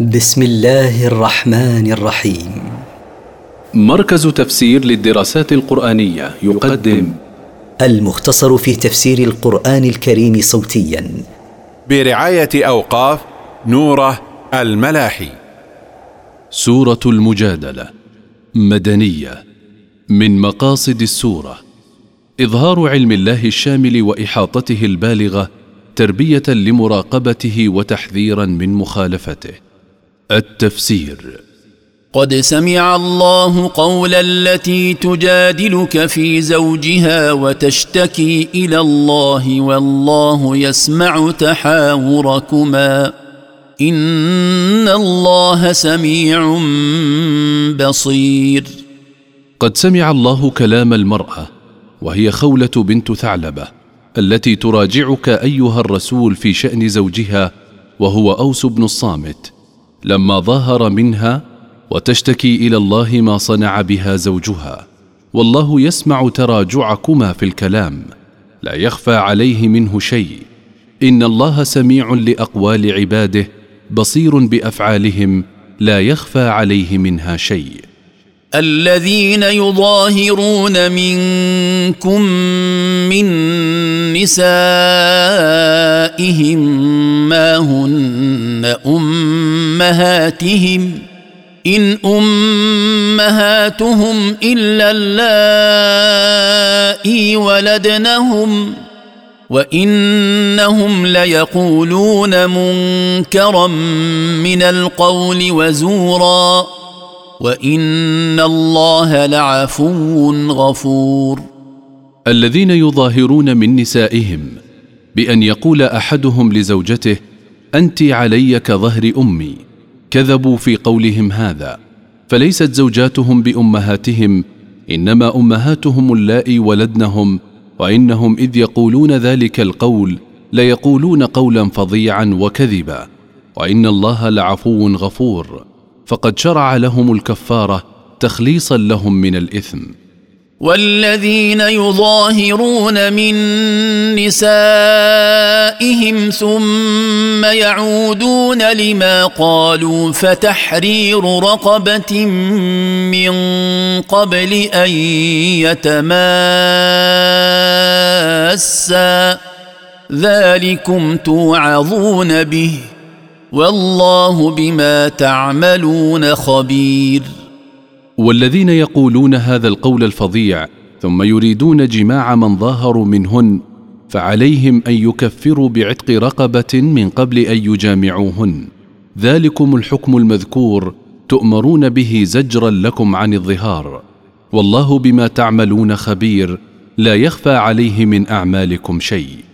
بسم الله الرحمن الرحيم. مركز تفسير للدراسات القرآنية يقدم. المختصر في تفسير القرآن الكريم صوتيا. برعاية أوقاف نوره الملاحي. سورة المجادلة. مدنية. من مقاصد السورة. إظهار علم الله الشامل وإحاطته البالغة تربية لمراقبته وتحذيرا من مخالفته. التفسير. قد سمع الله قول التي تجادلك في زوجها وتشتكي إلى الله والله يسمع تحاوركما. إن الله سميع بصير. قد سمع الله كلام المرأة وهي خولة بنت ثعلبة التي تراجعك أيها الرسول في شأن زوجها وهو أوس بن الصامت. لما ظاهر منها وتشتكي إلى الله ما صنع بها زوجها. والله يسمع تراجعكما في الكلام لا يخفى عليه منه شيء. إن الله سميع لأقوال عباده بصير بأفعالهم لا يخفى عليه منها شيء. الذين يظاهرون منكم من نسائهم ما هن أمهاتهم إن أمهاتهم إلا اللائي ولدنهم وإنهم ليقولون منكرا من القول وزورا وإن الله لعفو غفور. الذين يظاهرون من نسائهم بأن يقول أحدهم لزوجته أنت علي كظهر أمي. كذبوا في قولهم هذا فليست زوجاتهم بأمهاتهم إنما أمهاتهم اللائي ولدنهم وإنهم إذ يقولون ذلك القول ليقولون قولا فظيعا وكذبا وإن الله لعفو غفور فقد شرع لهم الكفارة تخليصا لهم من الإثم. والذين يظاهرون من نسائهم ثم يعودون لما قالوا فتحرير رقبة من قبل أن يتماسا ذلكم توعظون به والله بما تعملون خبير والذين يقولون هذا القول الفظيع ثم يريدون جماع من ظاهروا منهن فعليهم أن يكفروا بعتق رقبة من قبل أن يجامعوهن. ذلكم الحكم المذكور تؤمرون به زجرا لكم عن الظهار. والله بما تعملون خبير لا يخفى عليه من أعمالكم شيء.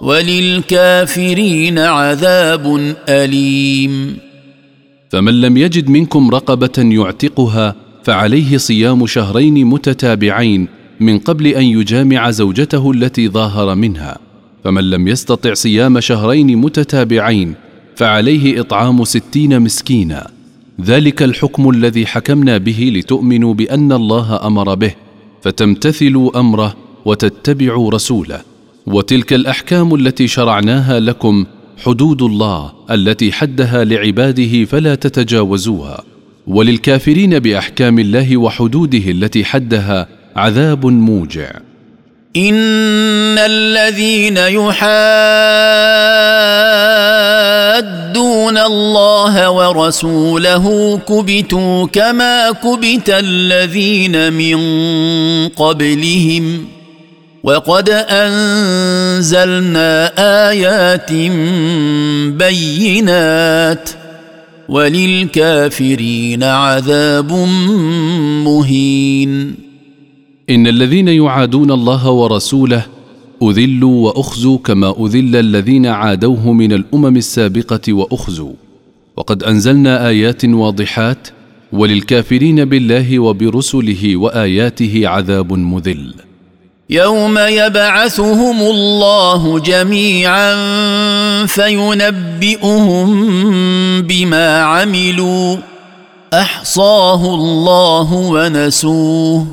وللكافرين عذاب أليم. فمن لم يجد منكم رقبة يعتقها فعليه صيام شهرين متتابعين من قبل أن يجامع زوجته التي ظاهر منها. فمن لم يستطع صيام شهرين متتابعين فعليه إطعام ستين مسكينا. ذلك الحكم الذي حكمنا به لتؤمنوا بأن الله أمر به فتمتثلوا أمره وتتبعوا رسوله. وتلك الأحكام التي شرعناها لكم حدود الله التي حدها لعباده فلا تتجاوزوها. وللكافرين بأحكام الله وحدوده التي حدها عذاب موجع. إن الذين يحادون الله ورسوله كبتوا كما كبت الذين من قبلهم. وقد أنزلنا آيات بينات وللكافرين عذاب مهين. إن الذين يعادون الله ورسوله أذلوا وأخزوا كما أذل الذين عادوه من الأمم السابقة وأخزوا. وقد أنزلنا آيات واضحات وللكافرين بالله وبرسله وآياته عذاب مذل. يوم يبعثهم الله جميعا فينبئهم بما عملوا. أحصاه الله ونسوه.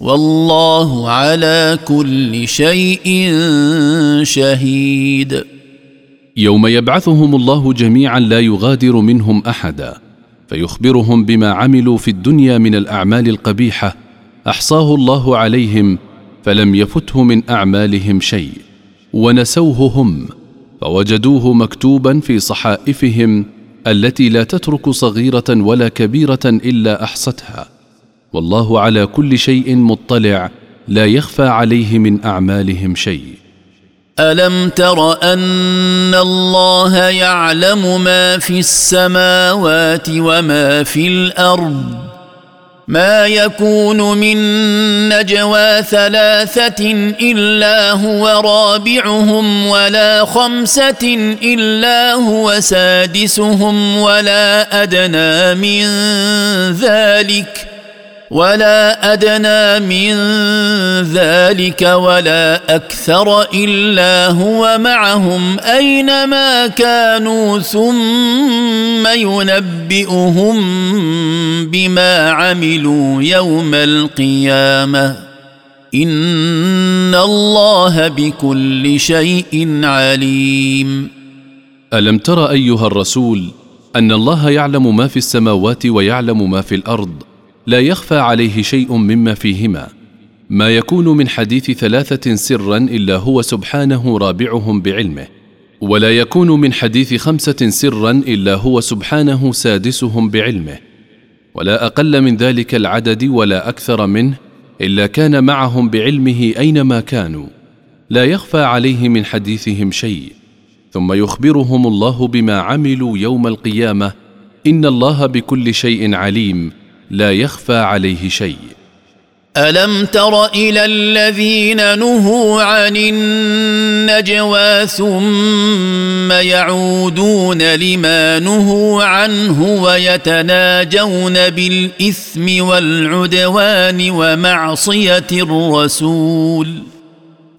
والله على كل شيء شهيد. يوم يبعثهم الله جميعا لا يغادر منهم أحدا فيخبرهم بما عملوا في الدنيا من الأعمال القبيحة. أحصاه الله عليهم فلم يفته من أعمالهم شيء ونسوه هم فوجدوه مكتوبا في صحائفهم التي لا تترك صغيرة ولا كبيرة إلا أحصتها. والله على كل شيء مطلع لا يخفى عليه من أعمالهم شيء. ألم تر أن الله يعلم ما في السماوات وما في الأرض؟ ما يكون من نجوى ثلاثة إلا هو رابعهم ولا خمسة إلا هو سادسهم ولا أدنى من ذلك ولا أدنى من ذلك ولا أكثر إلا هو معهم أينما كانوا ثم ينبئهم بما عملوا يوم القيامة. إن الله بكل شيء عليم. ألم تر أيها الرسول أن الله يعلم ما في السماوات ويعلم ما في الأرض لا يخفى عليه شيء مما فيهما. ما يكون من حديث ثلاثة سرا إلا هو سبحانه رابعهم بعلمه. ولا يكون من حديث خمسة سرا إلا هو سبحانه سادسهم بعلمه. ولا أقل من ذلك العدد ولا أكثر منه إلا كان معهم بعلمه أينما كانوا. لا يخفى عليه من حديثهم شيء. ثم يخبرهم الله بما عملوا يوم القيامة إن الله بكل شيء عليم. لا يخفى عليه شيء. ألم تر إلى الذين نهوا عن النجوى ثم يعودون لما نهوا عنه ويتناجون بالإثم والعدوان ومعصية الرسول؟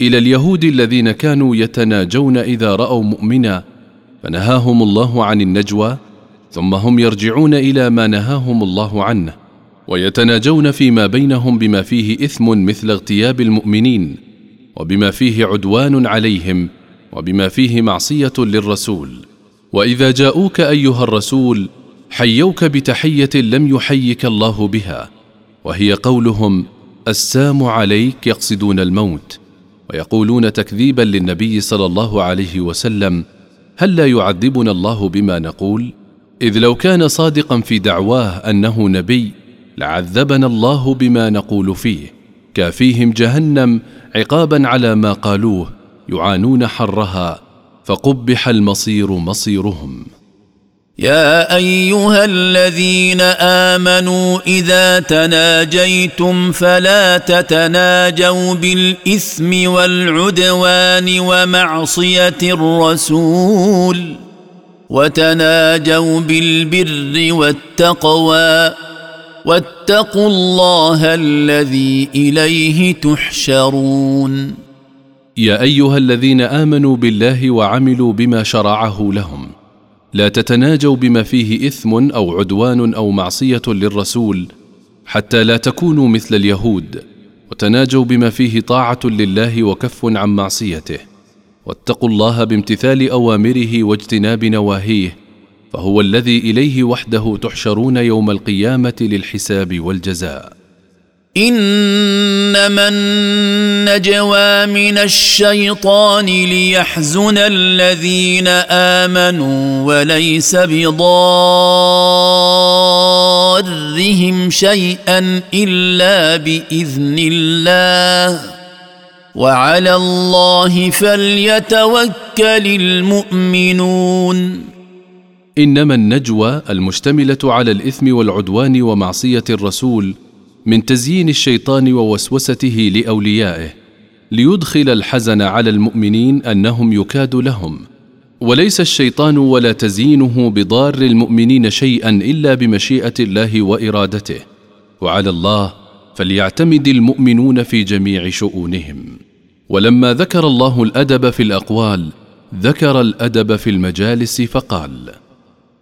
إلى اليهود الذين كانوا يتناجون إذا رأوا مؤمنا فنهاهم الله عن النجوى ثم هم يرجعون إلى ما نهاهم الله عنه ويتناجون فيما بينهم بما فيه إثم مثل اغتياب المؤمنين وبما فيه عدوان عليهم وبما فيه معصية للرسول. وإذا جاءوك أيها الرسول حيوك بتحية لم يحيك الله بها وهي قولهم السام عليك يقصدون الموت. ويقولون تكذيبا للنبي صلى الله عليه وسلم هل لا يعذبنا الله بما نقول؟ إذ لو كان صادقا في دعواه أنه نبي لعذبنا الله بما نقول فيه كافيهم جهنم عقابا على ما قالوه يعانون حرها فقبح المصير مصيرهم. يا أيها الذين آمنوا إذا تناجيتم فلا تتناجوا بالإثم والعدوان ومعصية الرسول وتناجوا بالبر والتقوى واتقوا الله الذي إليه تحشرون. يا أيها الذين آمنوا بالله وعملوا بما شرعه لهم. لا تتناجوا بما فيه إثم أو عدوان أو معصية للرسول حتى لا تكونوا مثل اليهود وتناجوا بما فيه طاعة لله وكف عن معصيته. واتقوا الله بامتثال أوامره واجتناب نواهيه فهو الذي إليه وحده تحشرون يوم القيامة للحساب والجزاء. إنما النجوى من الشيطان ليحزن الذين آمنوا وليس بضار ضارهم شيئا إلا بإذن الله. وعلى الله فليتوكل المؤمنون. إنما النجوى المشتملة على الإثم والعدوان ومعصية الرسول من تزيين الشيطان ووسوسته لأوليائه ليدخل الحزن على المؤمنين أنهم يكاد لهم. وليس الشيطان ولا تزيينه بضار المؤمنين شيئا إلا بمشيئة الله وإرادته. وعلى الله فليعتمد المؤمنون في جميع شؤونهم. ولما ذكر الله الأدب في الأقوال ذكر الأدب في المجالس فقال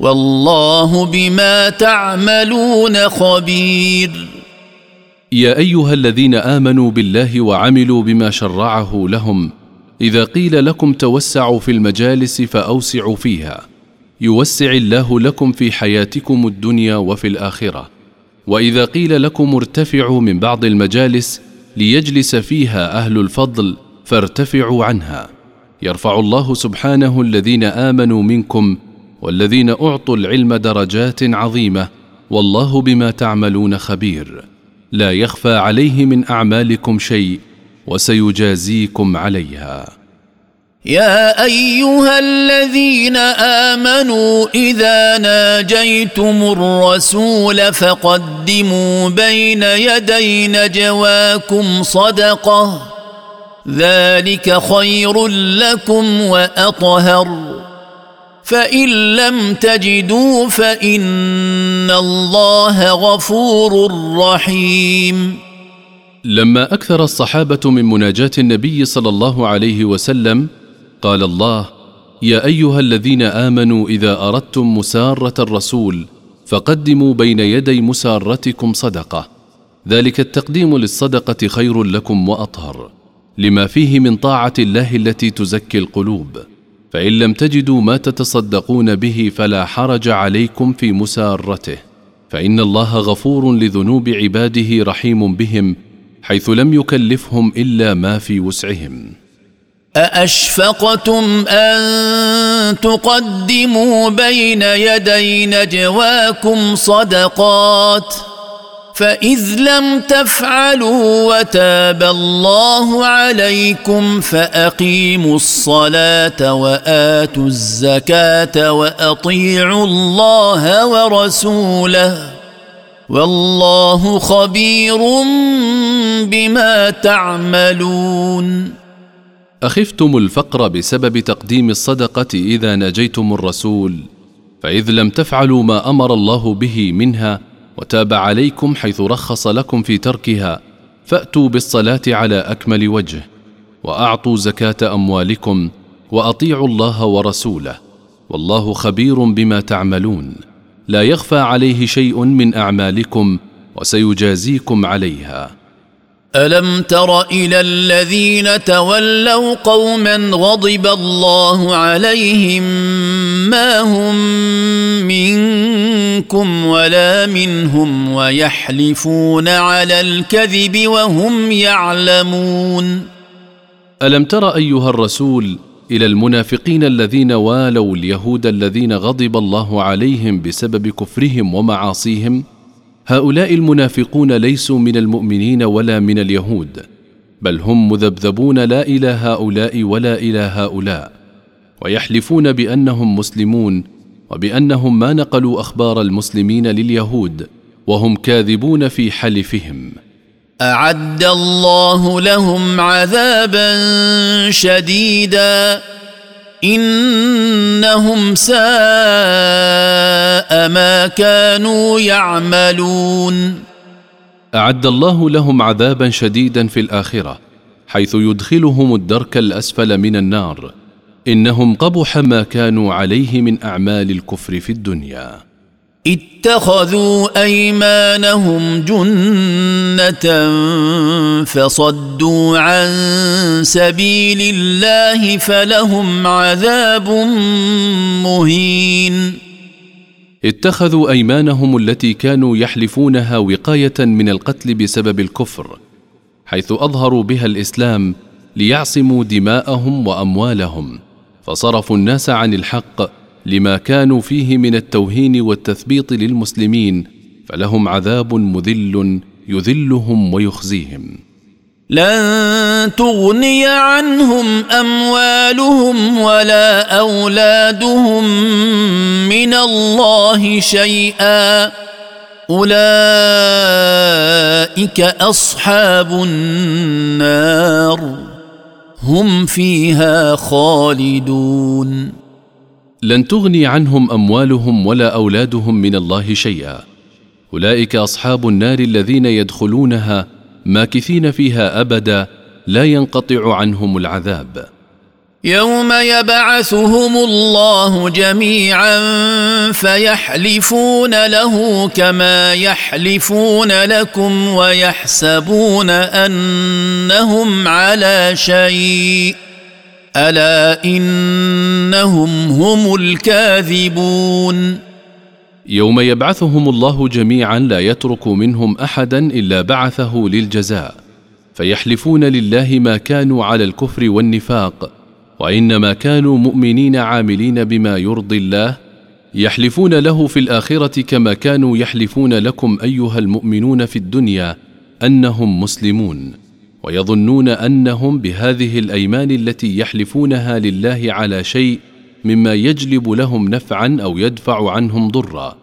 والله بما تعملون خبير. يا أيها الذين آمنوا بالله وعملوا بما شرعه لهم إذا قيل لكم توسعوا في المجالس فأوسعوا فيها. يوسع الله لكم في حياتكم الدنيا وفي الآخرة. وإذا قيل لكم ارتفعوا من بعض المجالس ليجلس فيها أهل الفضل فارتفعوا عنها. يرفع الله سبحانه الذين آمنوا منكم والذين أعطوا العلم درجات عظيمة والله بما تعملون خبير. لا يخفى عليه من أعمالكم شيء وسيجازيكم عليها. يا أيها الذين آمنوا إذا ناجيتم الرسول فقدموا بين يدي نجواكم صدقة. ذلك خير لكم وأطهر. فإن لم تجدوا فإن الله غفور رحيم. لما أكثر الصحابة من مناجاة النبي صلى الله عليه وسلم قال الله يا أيها الذين آمنوا إذا أردتم مسارة الرسول فقدموا بين يدي مسارتكم صدقة. ذلك التقديم للصدقة خير لكم وأطهر لما فيه من طاعة الله التي تزكي القلوب. فإن لم تجدوا ما تتصدقون به فلا حرج عليكم في مسارته. فإن الله غفور لذنوب عباده رحيم بهم حيث لم يكلفهم إلا ما في وسعهم. أأشفقتم أن تقدموا بين يدي نجواكم صدقات؟ فإذ لم تفعلوا وتاب الله عليكم فأقيموا الصلاة وآتوا الزكاة وأطيعوا الله ورسوله والله خبير بما تعملون. أخفتم الفقر بسبب تقديم الصدقة إذا نجيتم الرسول فإذ لم تفعلوا ما أمر الله به منها وتاب عليكم حيث رخص لكم في تركها فأتوا بالصلاة على أكمل وجه وأعطوا زكاة أموالكم وأطيعوا الله ورسوله والله خبير بما تعملون. لا يخفى عليه شيء من أعمالكم وسيجازيكم عليها. ألم تر إلى الذين تولوا قوما غضب الله عليهم ما هم منكم ولا منهم ويحلفون على الكذب وهم يعلمون ألم تر أيها الرسول إلى المنافقين الذين والوا اليهود الذين غضب الله عليهم بسبب كفرهم ومعاصيهم؟ هؤلاء المنافقون ليسوا من المؤمنين ولا من اليهود بل هم مذبذبون لا إلى هؤلاء ولا إلى هؤلاء ويحلفون بأنهم مسلمون وبأنهم ما نقلوا أخبار المسلمين لليهود وهم كاذبون في حلفهم. أعد الله لهم عذابا شديدا. إنهم ساء ما كانوا يعملون. أعد الله لهم عذابا شديدا في الآخرة حيث يدخلهم الدرك الأسفل من النار. إنهم قبح ما كانوا عليه من أعمال الكفر في الدنيا. اتخذوا أيمانهم جنة فصدوا عن سبيل الله فلهم عذاب مهين. اتخذوا أيمانهم التي كانوا يحلفونها وقاية من القتل بسبب الكفر حيث أظهروا بها الإسلام ليعصموا دماءهم وأموالهم فصرفوا الناس عن الحق لما كانوا فيه من التوهين والتثبيط للمسلمين فلهم عذاب مذل يذلهم ويخزيهم. لن تغني عنهم أموالهم ولا أولادهم من الله شيئا. أولئك أصحاب النار. هم فيها خالدون. لن تغني عنهم أموالهم ولا أولادهم من الله شيئا. أولئك أصحاب النار الذين يدخلونها ماكثين فيها أبدا لا ينقطع عنهم العذاب. يوم يبعثهم الله جميعا فيحلفون له كما يحلفون لكم ويحسبون أنهم على شيء. ألا إنهم هم الكاذبون؟ يوم يبعثهم الله جميعا لا يترك منهم احدا إلا بعثه للجزاء فيحلفون لله ما كانوا على الكفر والنفاق وإنما كانوا مؤمنين عاملين بما يرضي الله يحلفون له في الآخرة كما كانوا يحلفون لكم أيها المؤمنون في الدنيا أنهم مسلمون. ويظنون أنهم بهذه الأيمان التي يحلفونها لله على شيء مما يجلب لهم نفعا أو يدفع عنهم ضرا.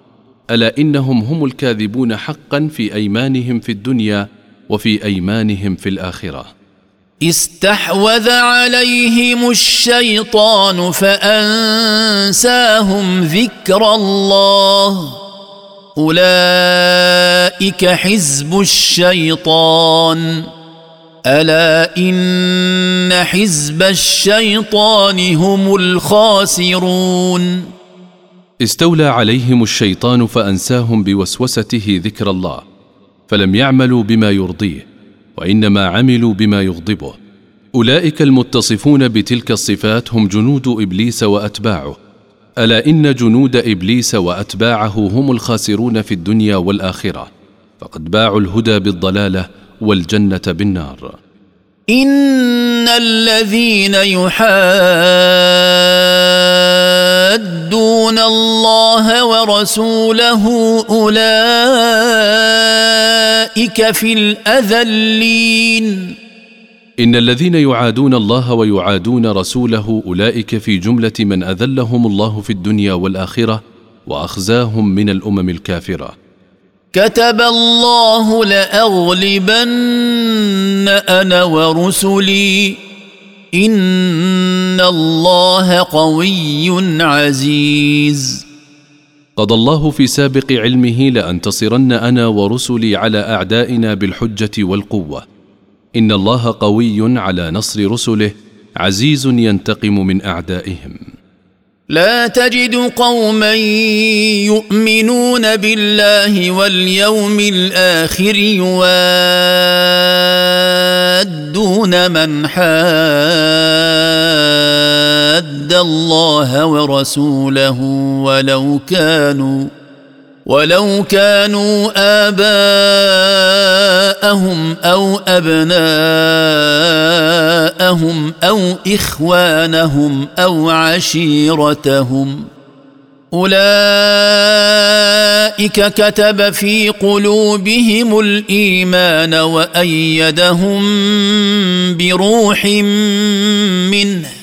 ألا إنهم هم الكاذبون حقا في أيمانهم في الدنيا وفي أيمانهم في الآخرة. استحوذ عليهم الشيطان فأنساهم ذكر الله. أولئك حزب الشيطان. ألا إن حزب الشيطان هم الخاسرون؟ استولى عليهم الشيطان فأنساهم بوسوسته ذكر الله فلم يعملوا بما يرضيه وإنما عملوا بما يغضبه. أولئك المتصفون بتلك الصفات هم جنود إبليس وأتباعه. ألا إن جنود إبليس وأتباعه هم الخاسرون في الدنيا والآخرة. فقد باعوا الهدى بالضلالة والجنة بالنار. إن الذين يحادون الله ورسوله أولئك في الأذلين. إن الذين يعادون الله ويعادون رسوله أولئك في جملة من أذلهم الله في الدنيا والآخرة وأخزاهم من الأمم الكافرة. كتب الله لأغلبن أنا ورسلي. إن الله قوي عزيز. قضى الله في سابق علمه لأنتصرن أنا ورسلي اعدائنا أعدائنا بالحجة والقوة. إن الله قوي على نصر رسله عزيز ينتقم من أعدائهم. لا تجد قوما يؤمنون بالله واليوم الآخر يوادون من حاد الله ورسوله ولو كانوا ولو كانوا آباءهم أو أبناءهم أو إخوانهم أو عشيرتهم أولئك كتب في قلوبهم الإيمان وأيدهم بروح منه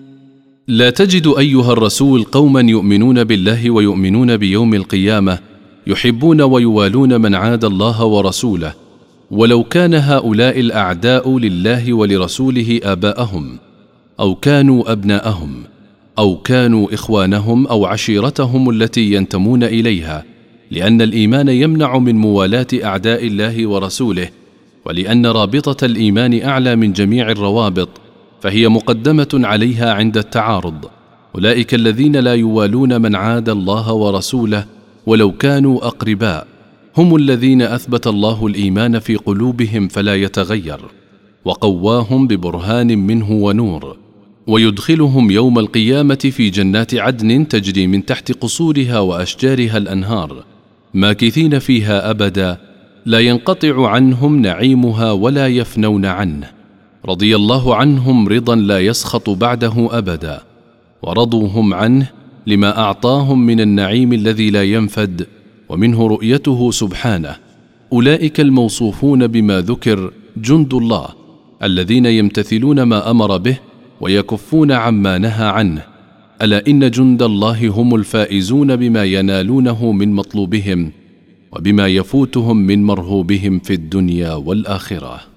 لا تجد أيها الرسول قوما يؤمنون بالله ويؤمنون بيوم القيامة يحبون ويوالون من عاد الله ورسوله ولو كان هؤلاء الأعداء لله ولرسوله آباءهم أو كانوا أبناءهم أو كانوا إخوانهم أو عشيرتهم التي ينتمون إليها لأن الإيمان يمنع من موالاة أعداء الله ورسوله ولأن رابطة الإيمان أعلى من جميع الروابط. فهي مقدمة عليها عند التعارض. أولئك الذين لا يوالون من عاد الله ورسوله ولو كانوا أقرباء. هم الذين أثبت الله الإيمان في قلوبهم فلا يتغير. وقواهم ببرهان منه ونور. ويدخلهم يوم القيامة في جنات عدن تجري من تحت قصورها وأشجارها الأنهار. ماكثين فيها أبدا. لا ينقطع عنهم نعيمها ولا يفنون عنه. رضي الله عنهم رضا لا يسخط بعده أبدا ورضوا هم عنه لما أعطاهم من النعيم الذي لا ينفد ومنه رؤيته سبحانه. أولئك الموصوفون بما ذكر جند الله الذين يمتثلون ما أمر به ويكفون عما نهى عنه. ألا إن جند الله هم الفائزون بما ينالونه من مطلوبهم وبما يفوتهم من مرهوبهم في الدنيا والآخرة.